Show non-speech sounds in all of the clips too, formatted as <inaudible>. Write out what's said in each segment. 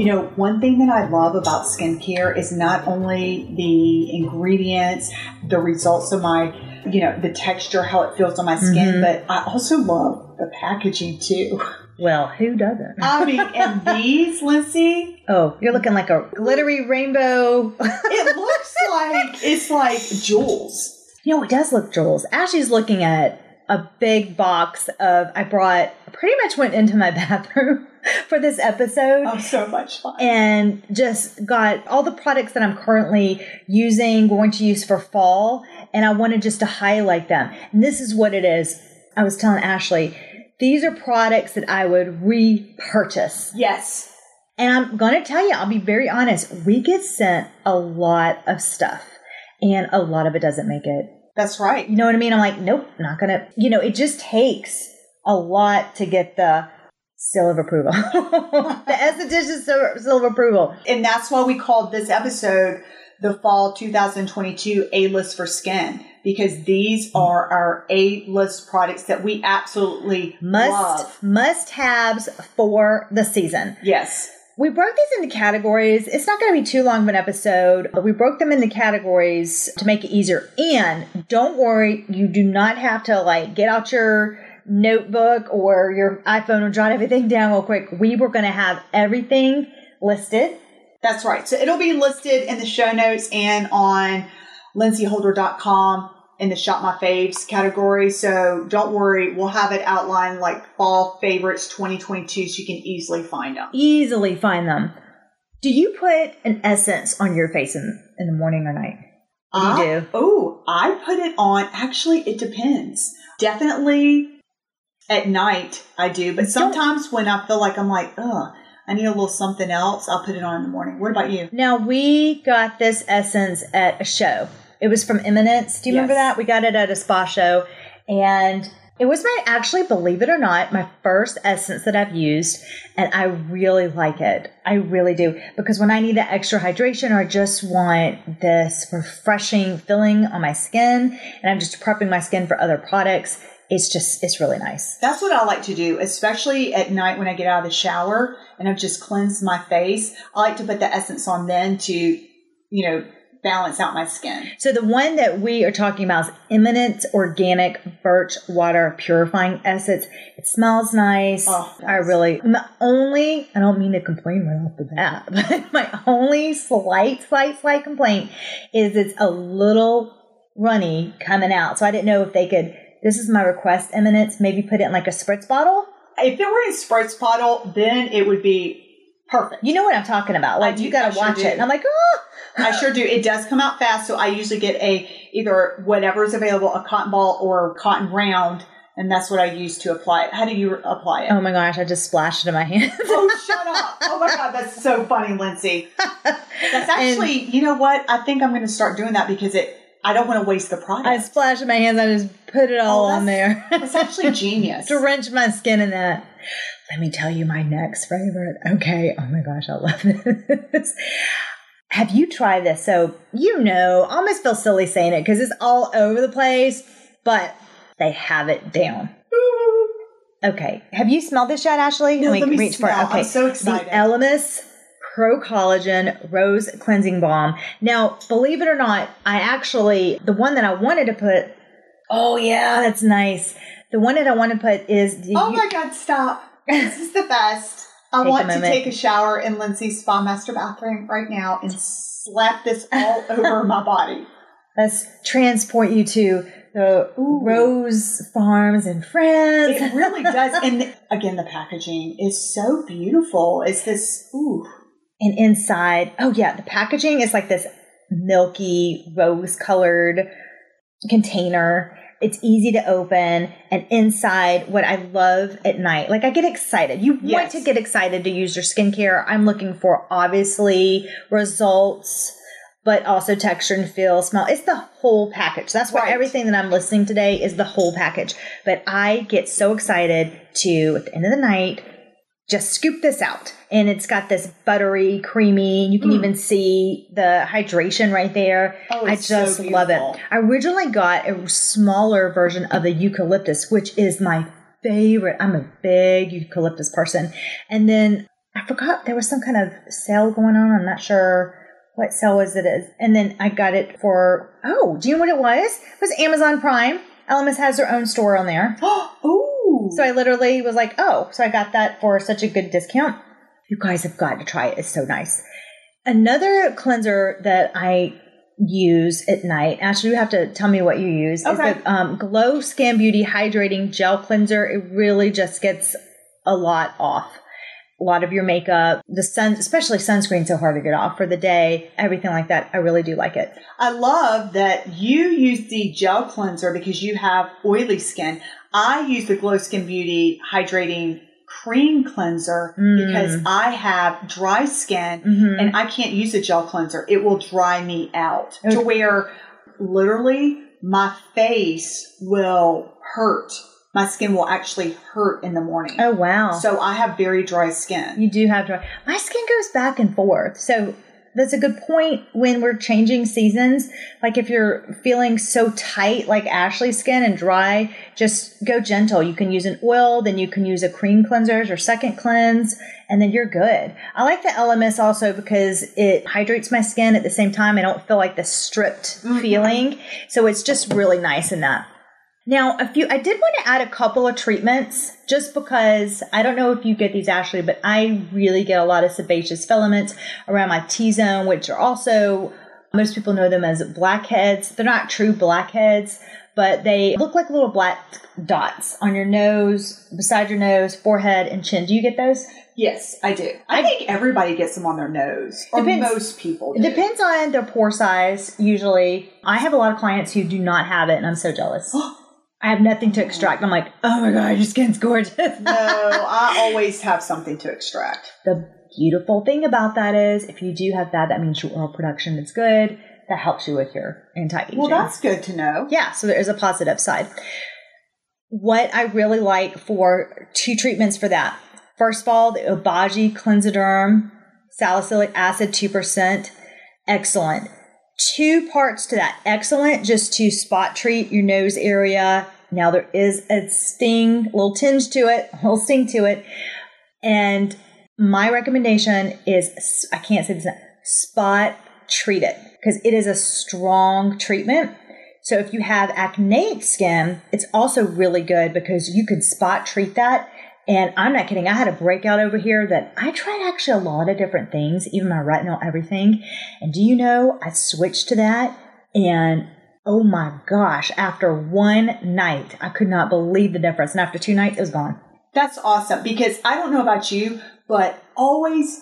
You know, one thing that I love about skincare is not only the ingredients, the results of my, you know, the texture, how it feels on my skin, Mhm. but I also love the packaging too. Well, who doesn't? I mean, and these, Lindsey, oh, you're looking like a glittery rainbow. it looks like it's like jewels. You know, it does look jewels. Ashley's looking at a big box of, I brought, pretty much went into my <laughs> bathroom <laughs> for this episode. Oh, so much fun. and just got all the products that I'm currently using, going to use for fall, and I wanted just to highlight them. And this is what it is. I was telling Ashley, these are products that I would repurchase. yes. And I'm going to tell you, I'll be very honest, we get sent a lot of stuff, and a lot of it doesn't make it. That's right. You know what I mean? I'm like, nope, not going to. You know, it just takes a lot to get the seal of approval, <laughs> the esthetician seal of approval. And that's why we called this episode the Fall 2022 A List for Skin because these mm-hmm. are our A list products that we absolutely must love. must haves for the season. Yes. We broke these into categories. It's not going to be too long of an episode, but we broke them into categories to make it easier. And don't worry, you do not have to like get out your notebook or your iPhone and jot everything down real quick. We were going to have everything listed. That's right. So it'll be listed in the show notes and on lindseyholder.com in the Shop My Faves category. So don't worry, we'll have it outlined like fall favorites 2022 so you can easily find them. Easily find them. Do you put an essence on your face in, in the morning or night? Uh, do you do? Oh, I put it on. Actually, it depends. Definitely at night I do, but sometimes when I feel like I'm like, ugh, I need a little something else, I'll put it on in the morning. What about you? Now we got this essence at a show. It was from Eminence. Do you remember that? We got it at a spa show, and it was my actually, believe it or not, my first essence that I've used, and I really like it. I really do because when I need that extra hydration or I just want this refreshing feeling on my skin, and I'm just prepping my skin for other products, it's just it's really nice. That's what I like to do, especially at night when I get out of the shower and I've just cleansed my face. I like to put the essence on then to, you know, balance out my skin. So the one that we are talking about is Eminence Organic Birch Water Purifying Essence. It smells nice. Oh, I really, my only, I don't mean to complain right off the bat, <laughs> but my only slight, slight, slight complaint is it's a little runny coming out. So I didn't know if they could, this is my request, Eminence, maybe put it in like a spritz bottle. If it were in spritz bottle, then it would be perfect. You know what I'm talking about. Like do- you gotta sure watch do. it. And I'm like, oh, I sure do. It does come out fast, so I usually get a either whatever's available, a cotton ball or cotton round, and that's what I use to apply it. How do you apply it? oh my gosh, I just splashed it in my hands. <laughs> Oh, shut up! Oh my god, that's so funny, Lindsey. <laughs> That's actually, you know what? I think I'm going to start doing that because it. I don't want to waste the product. I splashed in my hands. I just put it all Oh, on there. It's actually <laughs> genius. Drench my skin in that. Let me tell you my next favorite. Okay. Oh my gosh, I love this. Have you tried this? So, you know, I almost feel silly saying it because it's all over the place, but they have it down. <laughs> Okay. Have you smelled this yet, Ashley? No, let me reach for it. Okay. I'm so excited. The Elemis Pro Collagen Rose Cleansing Balm. Now, believe it or not, I actually, the one that I wanted to put, oh yeah, that's nice. The one that I want to put is the Oh my god, stop. This is the best. I want to take a shower in Lindsey's spa master bathroom right now and slap this all <laughs> over my body. let's transport you to the Ooh. Rose Farms in France. It really does. And <laughs> again, the packaging is so beautiful. It's this, ooh. And inside, oh yeah, the packaging is like this milky rose colored container. It's easy to open, and inside, what I love at night, like I get excited. You want to get excited to use your skincare. I'm looking for obviously results, but also texture and feel, smell. It's the whole package. That's why Right. everything that I'm listening today is the whole package. But I get so excited to, at the end of the night, just scoop this out. And it's got this buttery, creamy, you can Mm. even see the hydration right there. Oh, I it's so just love it. I originally got a smaller version of the eucalyptus, which is my favorite. I'm a big eucalyptus person. And then I forgot there was some kind of sale going on. I'm not sure what sale was it is. And then I got it for oh, do you know what it was? It was Amazon Prime. Elemis has their own store on there. <gasps> Ooh. So I literally was like, oh, so I got that for such a good discount. You guys have got to try it. It's so nice. Another cleanser that I use at night, Ashley, you have to tell me what you use, Okay. is the um, Glo Skin Beauty Hydrating Gel Cleanser. It really just gets a lot off. A lot of your makeup, the sun, especially sunscreen, so hard to get off for the day, everything like that. I really do like it. I love that you use the gel cleanser because you have oily skin. I use the Glo Skin Beauty Hydrating Cream Cleanser Mm. because I have dry skin Mhm. and I can't use a gel cleanser. It will dry me out Okay. to where literally my face will hurt. My skin will actually hurt in the morning. Oh, wow. So I have very dry skin. You do have dry. My skin goes back and forth. So that's a good point when we're changing seasons. Like if you're feeling so tight, like Ashley's skin and dry, just go gentle. You can use an oil, then you can use a cream cleanser or second cleanse, and then you're good. I like the Elemis also because it hydrates my skin at the same time. I don't feel like the stripped mm-hmm. feeling. So it's just really nice in that. Now, a few, I did want to add a couple of treatments just because I don't know if you get these, Ashley, but I really get a lot of sebaceous filaments around my T zone, which are also, most people know them as blackheads. They're not true blackheads, but they look like little black dots on your nose, beside your nose, forehead, and chin. Do you get those? Yes, I do. I think everybody gets them on their nose, or Depends. most people. It Do. depends on their pore size, usually. I have a lot of clients who do not have it, and I'm so jealous. <gasps> <gasps> I have nothing to extract. I'm like, oh my God, your skin's gorgeous. <laughs> No, I always have something to extract. The beautiful thing about that is if you do have that, that means your oil production is good. That helps you with your anti-aging. Well, that's good to know. yeah, so there is a positive side. What I really like for two treatments for that. First of all, the Obagi CLENZIderm salicylic acid 2%. Excellent. Two parts to that. Excellent just to spot treat your nose area. Now there is a sting, a little tinge to it, a little sting to it. And my recommendation is I can't say this spot treat it because it is a strong treatment. So if you have acneic skin, it's also really good because you can spot treat that. And I'm not kidding. I had a breakout over here that I tried actually a lot of different things, even my retinol, everything. And do you know, I switched to that and oh my gosh, after one night, I could not believe the difference. And after two nights, it was gone. That's awesome because I don't know about you, but always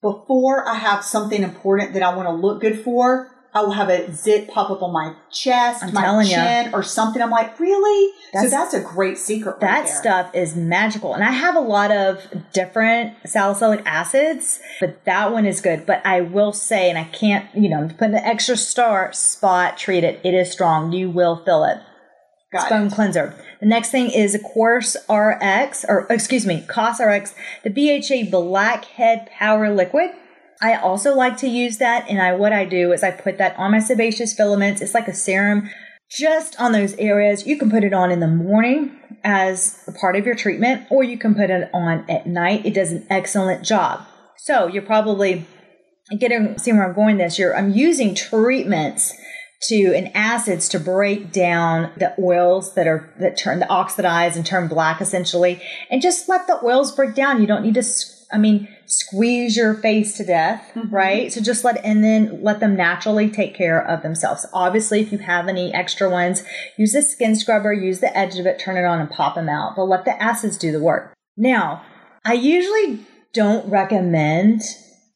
before I have something important that I want to look good for, I will have a zit pop up on my chest, I'm my chin, or something. I'm like, really? That's- so that's a great secret. That stuff is magical. And I have a lot of different salicylic acids, but that one is good. But I will say, and I can't, you know, put an extra star, spot treat it. It is strong. You will feel it. Got Foam cleanser. The next thing is a Course RX, or excuse me, COS RX, the BHA Blackhead Power Liquid. I also like to use that, and I what I do is I put that on my sebaceous filaments. It's like a serum just on those areas. You can put it on in the morning as a part of your treatment, or you can put it on at night. It does an excellent job. So you're probably getting see where I'm going this year. I'm using treatments to and acids to break down the oils that are that turn the oxidize and turn black essentially, and just let the oils break down. You don't need to. i mean, squeeze your face to death, mm-hmm. right? So just let and then let them naturally take care of themselves. Obviously, if you have any extra ones, use a skin scrubber, use the edge of it, turn it on, and pop them out. But let the acids do the work. Now, I usually don't recommend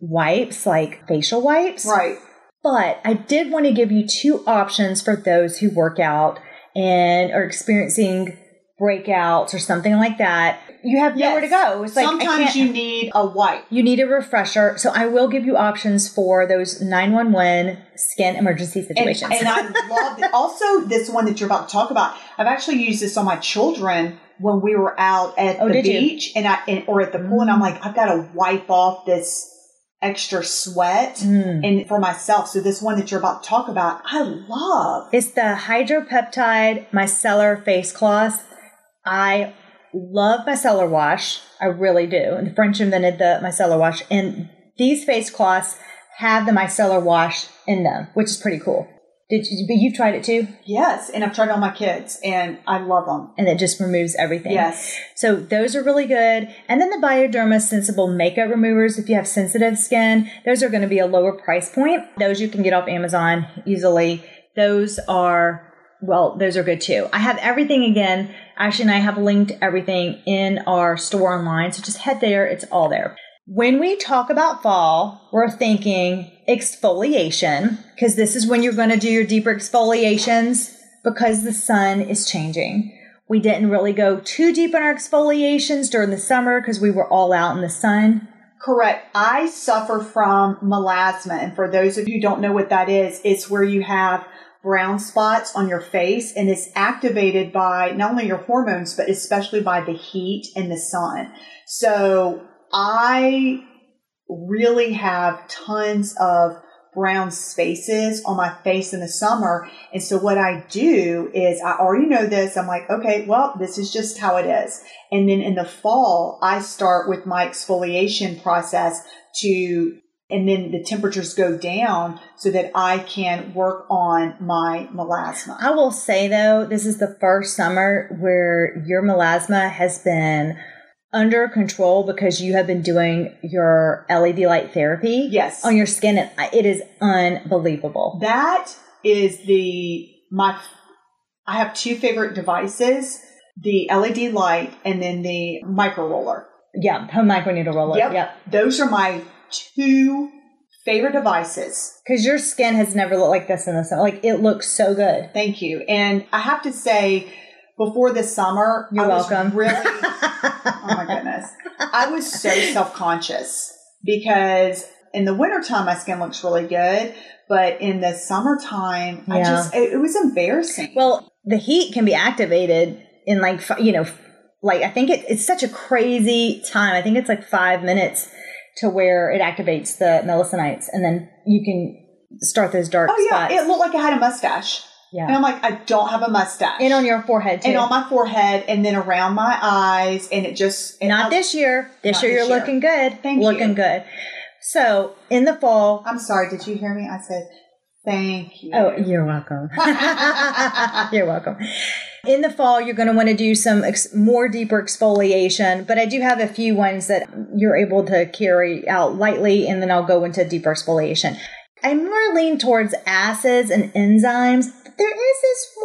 wipes like facial wipes. Right. But I did want to give you two options for those who work out and are experiencing breakouts or something like that. You have nowhere to go. It's like Sometimes you need a wipe. you need a refresher. So I will give you options for those 911 skin emergency And, situations. and I <laughs> love it. Also, this one that you're about to talk about, I've actually used this on my children when we were out at Oh, the did you? Beach and I and, or at the pool, and I'm like, I've got to wipe off this extra sweat Mm. and for myself. So this one that you're about to talk about, I love. It's the hydropeptide micellar face cloth. I love micellar wash. I really do. And the French invented the micellar wash. And these face cloths have the micellar wash in them, which is pretty cool. Did you, but you've tried it too? Yes, and I've tried it on my kids, and I love them. And it just removes everything. Yes. So those are really good. And then the Bioderma Sensibio Makeup Removers, if you have sensitive skin, those are going to be a lower price point. Those you can get off Amazon easily. Those are well, those are good too. I have everything again. Ashley and I have linked everything in our store online. So just head there. It's all there. When we talk about fall, we're thinking exfoliation because this is when you're going to do your deeper exfoliations because the sun is changing. We didn't really go too deep in our exfoliations during the summer because we were all out in the sun. Correct. I suffer from melasma. And for those of you who don't know what that is, it's where you have brown spots on your face and it's activated by not only your hormones, but especially by the heat and the sun. So I really have tons of brown spaces on my face in the summer. And so what I do is I already know this. I'm like, okay, well, this is just how it is. And then in the fall, I start with my exfoliation process to and then the temperatures go down so that I can work on my melasma. I will say though, this is the first summer where your melasma has been under control because you have been doing your LED light therapy yes. on your skin and it is unbelievable. That is the my I have two favorite devices, the LED light and then the micro roller. Yeah, home micro needle roller. Yep. yep. Those are my two favorite devices. Because your skin has never looked like this in the summer. Like it looks so good. Thank you. And I have to say, before this summer, You're I welcome. really <laughs> oh my goodness. I was so self-conscious because in the wintertime my skin looks really good, but in the summertime I just it, it was embarrassing. Well, the heat can be activated in like, you know, like I think it, it's such a crazy time. I think it's like five minutes to where it activates the melanocytes and then you can start those dark oh yeah, spots. it looked like I had a mustache. Yeah. And. I'm like, I don't have a mustache. And on your forehead too. and on my forehead and then around my eyes and it just and Not I- this year. This year this you're year. looking good. Thank looking you. Looking good. So in the fall. I'm sorry, did you hear me? I said thank oh, you. Oh, you're welcome. <laughs> you're welcome. In the fall, you're going to want to do some ex- more deeper exfoliation, but I do have a few ones that you're able to carry out lightly, and then I'll go into deeper exfoliation. I more lean towards acids and enzymes, but there is this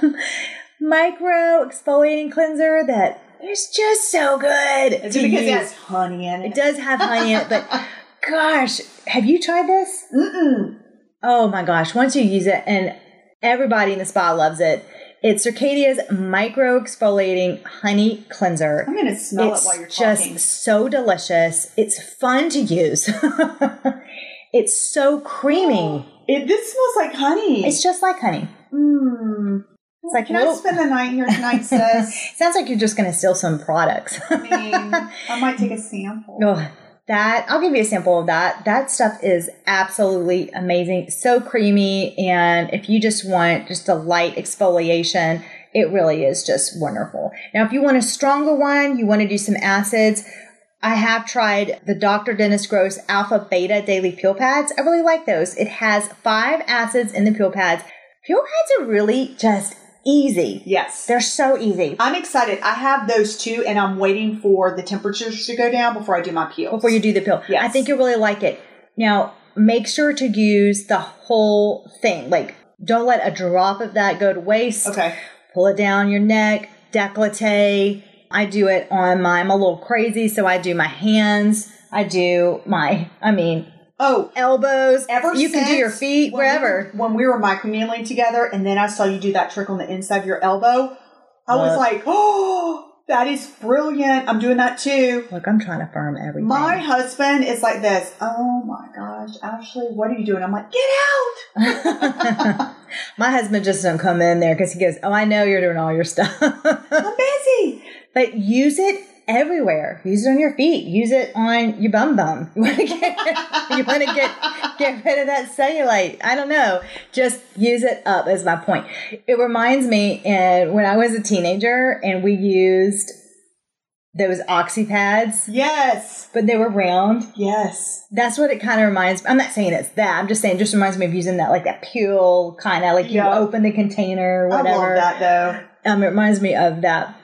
one <laughs> micro exfoliating cleanser that is just so good. Is it because use. it has honey in it? It does have honey in it, but <laughs> gosh, have you tried this? Mm-mm. Oh my gosh, once you use it, and everybody in the spa loves it. It's Circadia's micro exfoliating honey cleanser. I'm going to smell it's it while you're talking. just so delicious. It's fun to use. <laughs> it's so creamy. <gasps> It, this smells like honey. It's just like honey. Mm. It's like Can little- I spend the night here tonight, <laughs> sis? Sounds like you're just going to steal some products. I mean, I might take a sample. <laughs> Oh, that I'll give you a sample of that. That stuff is absolutely amazing. So creamy. And if you just want just a light exfoliation, it really is just wonderful. Now, if you want a stronger one, you want to do some acids. I have tried the Dr. Dennis Gross Alpha Beta Daily Peel Pads. I really like those. It has five acids in the peel pads. Peel pads are really just easy. Yes. They're so easy. I'm excited. I have those too, and I'm waiting for the temperatures to go down before I do my peel. before you do the peel. Yes. I think you'll really like it. Now, make sure to use the whole thing. Like, don't let a drop of that go to waste. Okay. Pull it down your neck, décolleté. I do it on my, I'm a little crazy, so I do my hands. I do my, I mean, Oh, elbows. ever you can do your feet when wherever. were- when we were micro needling together, and then I saw you do that trick on the inside of your elbow, I was like, oh, that is brilliant. I'm doing that too. Look, I'm trying to firm everything. My husband is like this. Oh my gosh, Ashley, what are you doing? I'm like, get out. <laughs> my husband just don't come in there because he goes, "Oh, I know you're doing all your stuff." I'm busy. <laughs> but use it everywhere. Use it on your feet. Use it on your bum bum. <laughs> You want to get, you want to get, get rid of that cellulite. I don't know. Just use it up is my point. It reminds me and when I was a teenager and we used those oxy pads, Yes. but they were round. Yes. That's what it kind of reminds me. I'm not saying it's that. I'm just saying it just reminds me of using that like that peel kind of like Yeah. you open the container or I whatever. love that though. Um, it reminds me of that.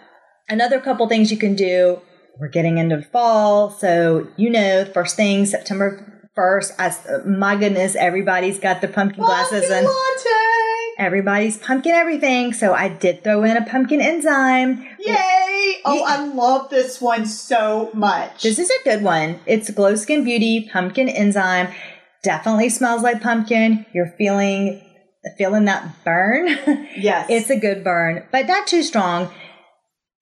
Another couple things you can do. We're getting into fall, so you know, first thing September first. As uh, my goodness, everybody's got the pumpkin glasses and latte. everybody's pumpkin everything. So I did throw in a pumpkin enzyme. Yay! Oh, Yeah. I love this one so much. This is a good one. It's Glo Skin Beauty pumpkin enzyme. Definitely smells like pumpkin. You're feeling feeling that burn. <laughs> yes. It's a good burn, but not too strong.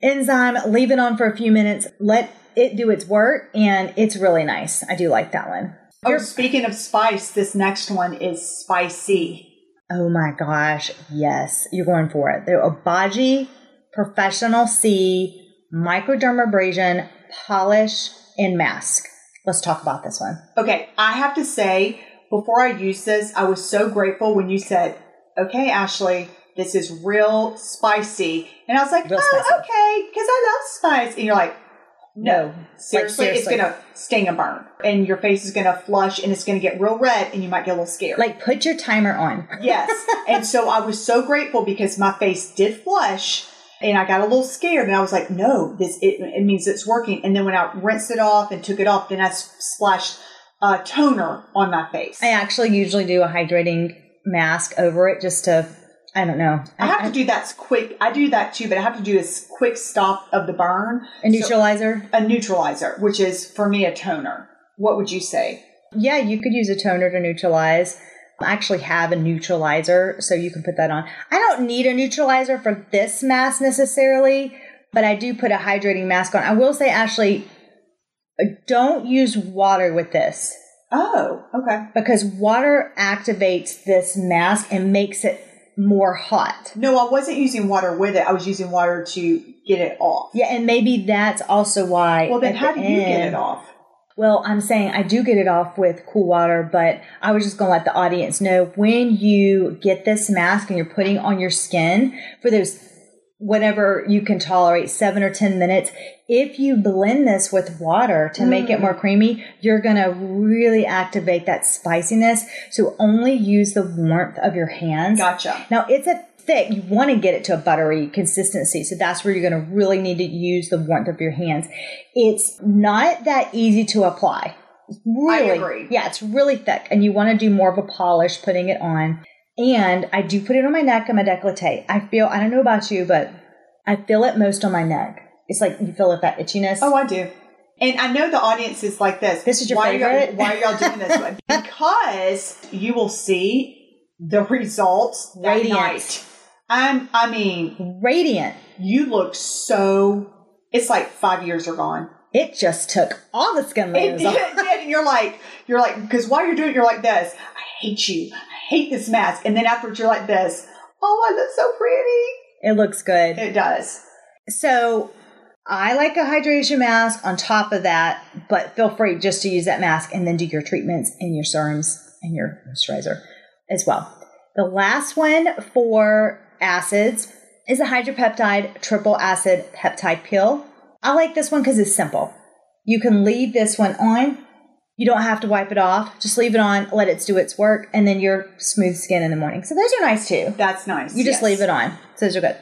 Enzyme, leave it on for a few minutes, let it do its work, and it's really nice. I do like that one. oh, speaking of spice, this next one is spicy. Oh my gosh, yes, you're going for it. The Obagi Professional C Microdermabrasion Polish and Mask. Let's talk about this one. Okay, I have to say, before I used this, I was so grateful when you said, okay, Ashley, this is real spicy. And I was like, Real oh, spicy. okay, because I love spice. And you're like, no, seriously, seriously. it's going to sting and burn. And your face is going to flush and it's going to get real red and you might get a little scared. Like, put your timer on. Yes. <laughs> and so I was so grateful because my face did flush and I got a little scared and I was like, no, this, it, it means it's working. And then when I rinsed it off and took it off, then I splashed uh, toner on my face. I actually usually do a hydrating mask over it just to, I don't know, I have to do that quick. I do that too, but I have to do a quick stop of the burn. a neutralizer. A neutralizer, which is for me a toner. What would you say? Yeah, you could use a toner to neutralize. I actually have a neutralizer, so you can put that on. I don't need a neutralizer for this mask necessarily, but I do put a hydrating mask on. I will say, Ashley, uh, don't use water with this Oh, okay. because water activates this mask and makes it more hot. No, I wasn't using water with it. I was using water to get it off. Yeah, and maybe that's also why. Well, then how the do you get it off? Well, I'm saying I do get it off with cool water, but I was just going to let the audience know when you get this mask and you're putting on your skin for those whatever you can tolerate, seven or 10 minutes, if you blend this with water to make it mm. more creamy, you're going to really activate that spiciness. So only use the warmth of your hands. Gotcha. Now it's a thick, you want to get it to a buttery consistency. So that's where you're going to really need to use the warmth of your hands. It's not that easy to apply. Really. agree. Yeah, it's really thick and you want to do more of a polish putting it on. And I do put it on my neck and my décolleté. I feel, I don't know about you, but I feel it most on my neck. It's like you feel it, that itchiness. Oh, I do. And I know the audience is like this. This is your why Are favorite? y'all, why are y'all doing this? One? <laughs> because you will see the results that Radiant. night. I'm. I mean, Radiant. you look so. It's like five years are gone. It just took all the skin It layers did, off. it did, and you're like, you're like, because while you're doing it, you're like this. I hate you. Hate this mask. And then afterwards, you're like this. Oh, I look so pretty. It looks good. It does. So I like a hydration mask on top of that, but feel free just to use that mask and then do your treatments and your serums and your moisturizer as well. The last one for acids is a hydropeptide triple acid peptide pill. I like this one because it's simple. You can leave this one on. You don't have to wipe it off. Just leave it on, let it do its work, and then your smooth skin in the morning. So those are nice too. That's nice. You just yes. leave it on. So those are good.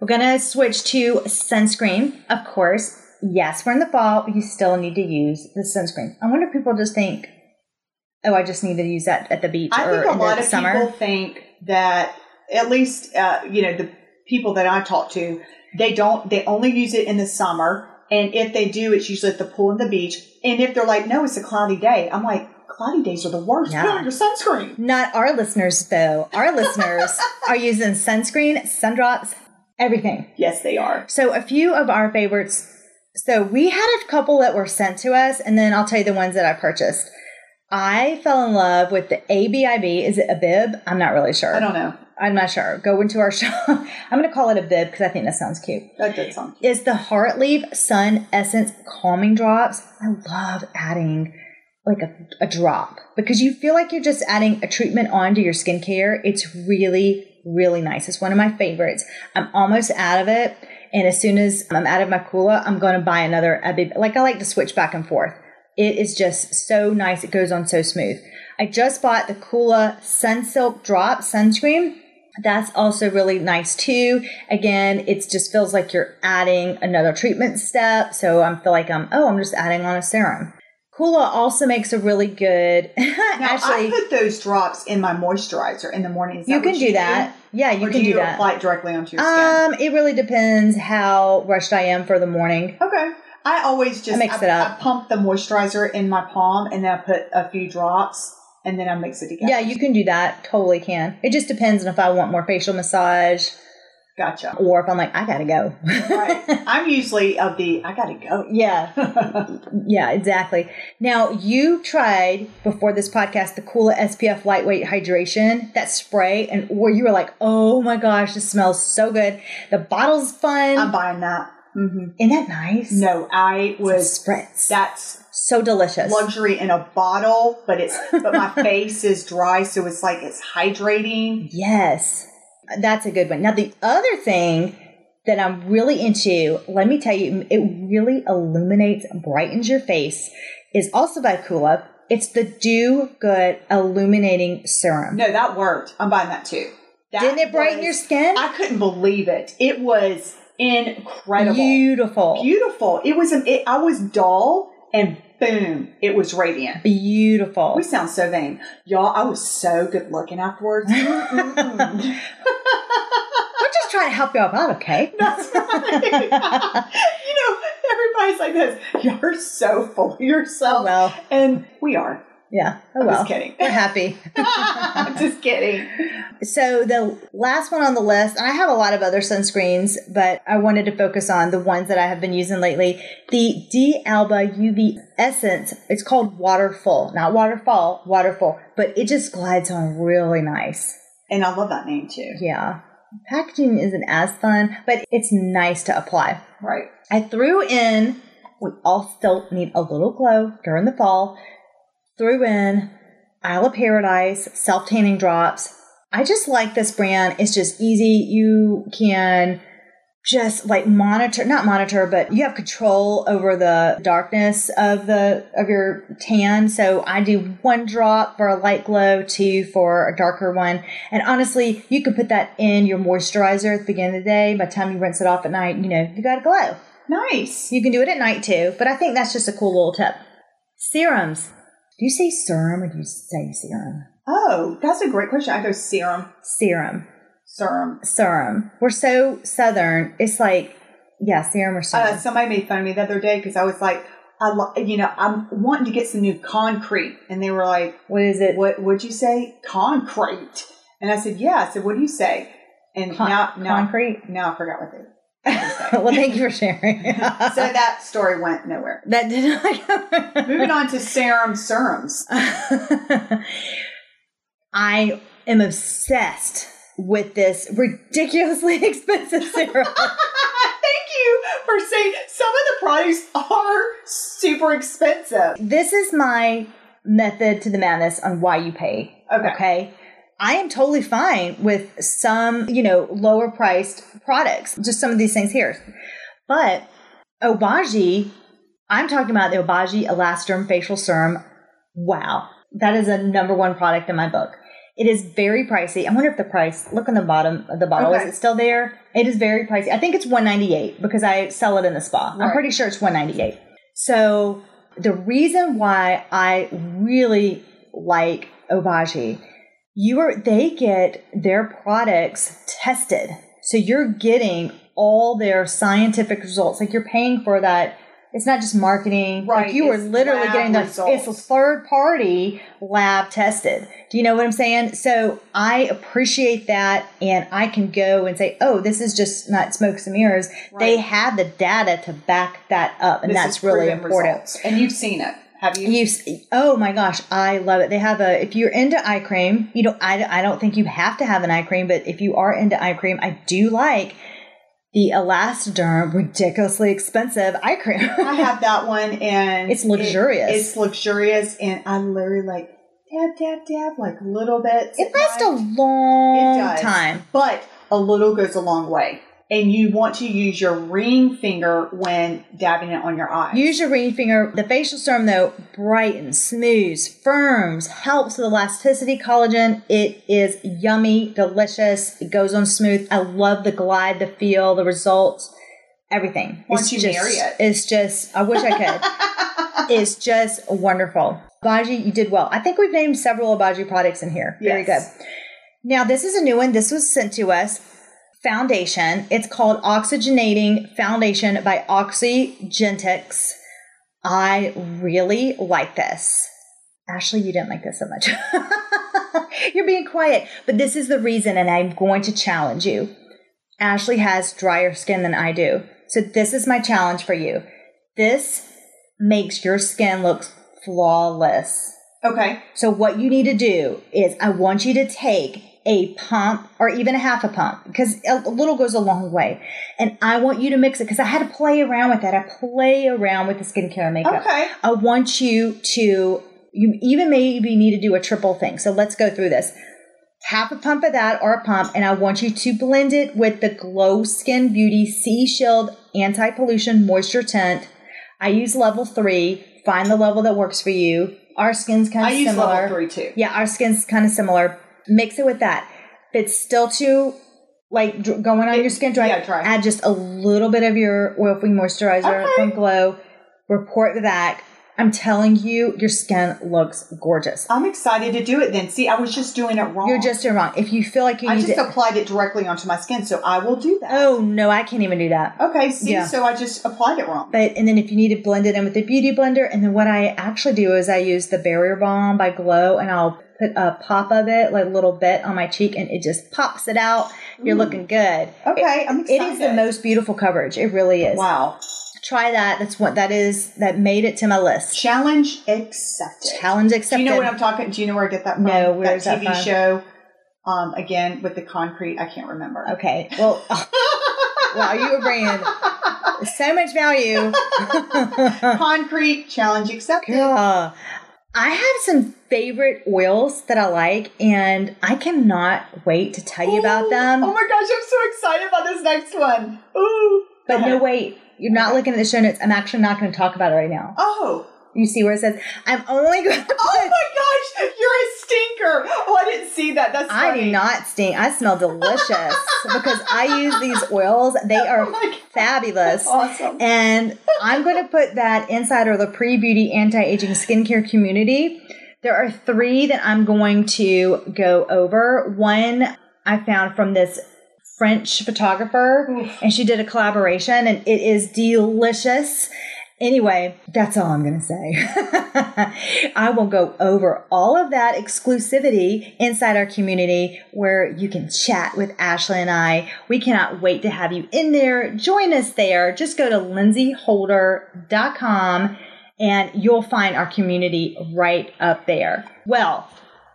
We're gonna switch to sunscreen, of course. Yes, we're in the fall, but you still need to use the sunscreen. I wonder if people just think, oh, I just need to use that at the beach I or think a in lot the of summer. people think that at least uh, you know the people that I talk to, they don't. They only use it in the summer, and if they do, it's usually at the pool and the beach. And if they're like, no, it's a cloudy day, I'm like, cloudy days are the worst. Yeah. Put on your sunscreen. Not our listeners, though. Our listeners <laughs> are using sunscreen, sundrops, everything. Yes, they are. So a few of our favorites. So we had a couple that were sent to us, and then I'll tell you the ones that I purchased. I fell in love with the ABIB. Is it a bib? I'm not really sure. I don't know. I'm not sure. Go into our <laughs> shop. I'm going to call it a bib because I think that sounds cute. That does sound cute. Is the Heartleaf Sun Essence Calming Drops. I love adding like a, a drop because you feel like you're just adding a treatment onto your skincare. It's really, really nice. It's one of my favorites. I'm almost out of it. And as soon as I'm out of my Coola, I'm going to buy another. Like I like to switch back and forth. It is just so nice. It goes on so smooth. I just bought the Coola Sunsilk Drop sunscreen. That's also really nice too. Again, it just feels like you're adding another treatment step. So I feel like I'm, oh, I'm just adding on a serum. Coola also makes a really good, <laughs> Now, actually, I put those drops in my moisturizer in the morning. You can do that. Yeah, you Or can do do you that. apply it directly onto your skin? Um, it really depends how rushed I am for the morning. okay. I always just I mix I, it up. I pump the moisturizer in my palm and then I put a few drops and then I mix it together. Yeah, you can do that. Totally can. It just depends on if I want more facial massage gotcha. or if I'm like, I gotta go. Right. <laughs> I'm usually of the I gotta go. yeah, <laughs> yeah, exactly. Now, you tried before this podcast the Coola SPF Lightweight Hydration, that spray, and where you were like, oh my gosh, this smells so good. The bottle's fun. I'm buying that. hmm Isn't that nice? No, I was. spritz. That's so delicious. luxury in a bottle, but it's but my <laughs> face is dry, so it's like it's hydrating. Yes, that's a good one. Now, the other thing that I'm really into, let me tell you, it really illuminates, brightens your face, is also by Coola. It's the Do Good Illuminating Serum. No, that worked. I'm buying that too. That Didn't it brighten was- your skin? I couldn't believe it. It was incredible, Beautiful. beautiful. It was. It, I was dull, and boom, it was radiant. Beautiful. We sound so vain, y'all. I was so good looking afterwards. <laughs> We're just trying to help y'all out, okay? <laughs> That's right. <laughs> you know, everybody's like this. You're so full of yourself, Oh, well. and we are. Yeah. Oh, I'm well. just kidding. We're happy. <laughs> I'm just kidding. So the last one on the list, and I have a lot of other sunscreens, but I wanted to focus on the ones that I have been using lately. The D Alba UV Essence. It's called Waterful, not Waterfall, Waterful, but it just glides on really nice. And I love that name too. Yeah. Packaging isn't as fun, but it's nice to apply. Right. I threw in, we all still need a little glow during the fall, threw in Isle of Paradise self tanning drops. I just like this brand. It's just easy. You can just like monitor, not monitor, but you have control over the darkness of the, of your tan. So I do one drop for a light glow, two for a darker one. And honestly, you can put that in your moisturizer at the beginning of the day. By the time you rinse it off at night, you know, you got a glow. Nice. You can do it at night too, but I think that's just a cool little tip. Serums. Do you say serum or do you say serum? Oh, that's a great question. I go serum, Serum. serum. Serum. We're so southern. It's like, yeah, serum or serum. Uh, somebody made fun of me the other day because I was like, I, lo- you know, I'm wanting to get some new concrete, and they were like, what is it? "What would you say? Concrete?" And I said, "Yeah." I said, "What do you say?" And Con- now, now, concrete? Now I forgot what they. Well, thank you for sharing. <laughs> so that story went nowhere. that did not. Moving on to <laughs> serum serums. I am obsessed with this ridiculously <laughs> expensive serum. Thank you for saying some of the products are super expensive. this is my method to the madness on why you pay. Okay. Okay. I am totally fine with some, you know, lower priced products, just some of these things here. But Obagi, I'm talking about the Obagi Elastiderm Facial Serum. Wow. That is a number one product in my book. It is very pricey. I wonder if the price, look on the bottom of the bottle, Okay. is it still there? It is very pricey. I think it's 198 because I sell it in the spa. I'm pretty sure it's 198. So the reason why I really like Obagi, you are they get their products tested. So you're getting all their scientific results. Like you're paying for that. It's not just marketing. Right, Like you are literally getting the results. it's a third party lab tested. Do you know what I'm saying? So I appreciate that and I can go and say, oh, this is just not smokes and mirrors. They have the data to back that up. And This that's really important. results. And you've seen it. Have you? You, oh my gosh, I love it. They have a, if you're into eye cream, you know, I, I don't think you have to have an eye cream, but if you are into eye cream, I do like the Elastiderm ridiculously expensive eye cream. I <laughs> have that one, and It's luxurious. It- it's luxurious, and I literally like dab, dab, dab, like little bits. it lasts a long time. but a little goes a long way. And you want to use your ring finger when dabbing it on your eyes. Use your ring finger. The facial serum, though, brightens, smooths, firms, helps with elasticity, collagen. It is yummy, delicious. It goes on smooth. I love the glide, the feel, the results, everything. Why It's you just, marry it? It's just, I wish I could. <laughs> it's just wonderful. Baji, you did well. I think we've named several Obagi products in here. Very good. Now, this is a new one. This was sent to us. Foundation. It's called Oxygenating Foundation by Oxygenetix. I really like this. Ashley, you didn't like this so much. <laughs> You're being quiet, but this is the reason, and I'm going to challenge you. Ashley has drier skin than I do. So, this is my challenge for you. This makes your skin look flawless. okay. So what you need to do is I want you to take a pump or even a half a pump because a little goes a long way. And I want you to mix it because I had to play around with that. I play around with the skincare and makeup. Okay. I want you to, you even maybe need to do a triple thing. So let's go through this. Half a pump of that or a pump, and I want you to blend it with the Glo Skin Beauty C-Shield Anti Pollution Moisture Tint. I use level three. Find the level that works for you. Our skin's kind of similar. I use level three too. Yeah, our skin's kind of similar. Mix it with that. If it's still too like dr- going on It- your skin dry, yeah, dry. add just a little bit of your oil free moisturizer Okay. from Glo. Report back. I'm telling you, your skin looks gorgeous. I'm excited to do it then. See, I was just doing it wrong. You're just doing wrong. If you feel like you I just to, applied it directly onto my skin, so I will do that. oh no, I can't even do that. Okay, see, Yeah. so I just applied it wrong. But and then if you need to blend it in with the beauty blender, and then what I actually do is I use the Barrier Balm by Glo, and I'll put a pop of it, like a little bit, on my cheek, and it just pops it out. You're Ooh. looking good. Okay, I'm It excited. is the most beautiful coverage. It really is. Wow. Try that. That's what that is. That made it to my list. Challenge accepted. Challenge accepted. Do you know what I'm talking? Do you know where I get that from? No, where is that TV show. Um, again with the concrete, I can't remember. Okay. Well, <laughs> wow, you were bringing so much value. <laughs> concrete challenge accepted. Girl, I have some favorite oils that I like, and I cannot wait to tell you about them. Oh my gosh, I'm so excited about this next one. Ooh. but no, wait. You're not looking at the show notes. I'm actually not going to talk about it right now. Oh. You see where it says, I'm only going <laughs> to Oh my gosh, you're a stinker. Oh, I didn't see that. That's I do not stink. I smell delicious <laughs> because I use these oils. They oh are Oh my God. fabulous. Awesome. And I'm going to put that inside of the pre beauty anti aging skincare community. There are three that I'm going to go over. One I found from this French photographer, Oof. and she did a collaboration, and it is delicious. Anyway, that's all I'm going to say. <laughs> I will go over all of that exclusivity inside our community where you can chat with Ashley and I. We cannot wait to have you in there. Join us there. Just go to lindseyholder.com and you'll find our community right up there. Well,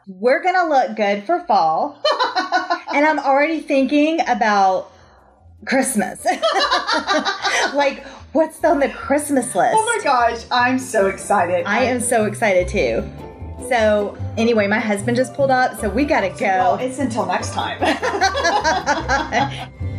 we're going to look good for fall. <laughs> and I'm already thinking about Christmas. <laughs> like, what's on the Christmas list? Oh my gosh, I'm so excited. I am so excited too. So, anyway, my husband just pulled up, so we gotta Well, go. it's until next time. <laughs> <laughs>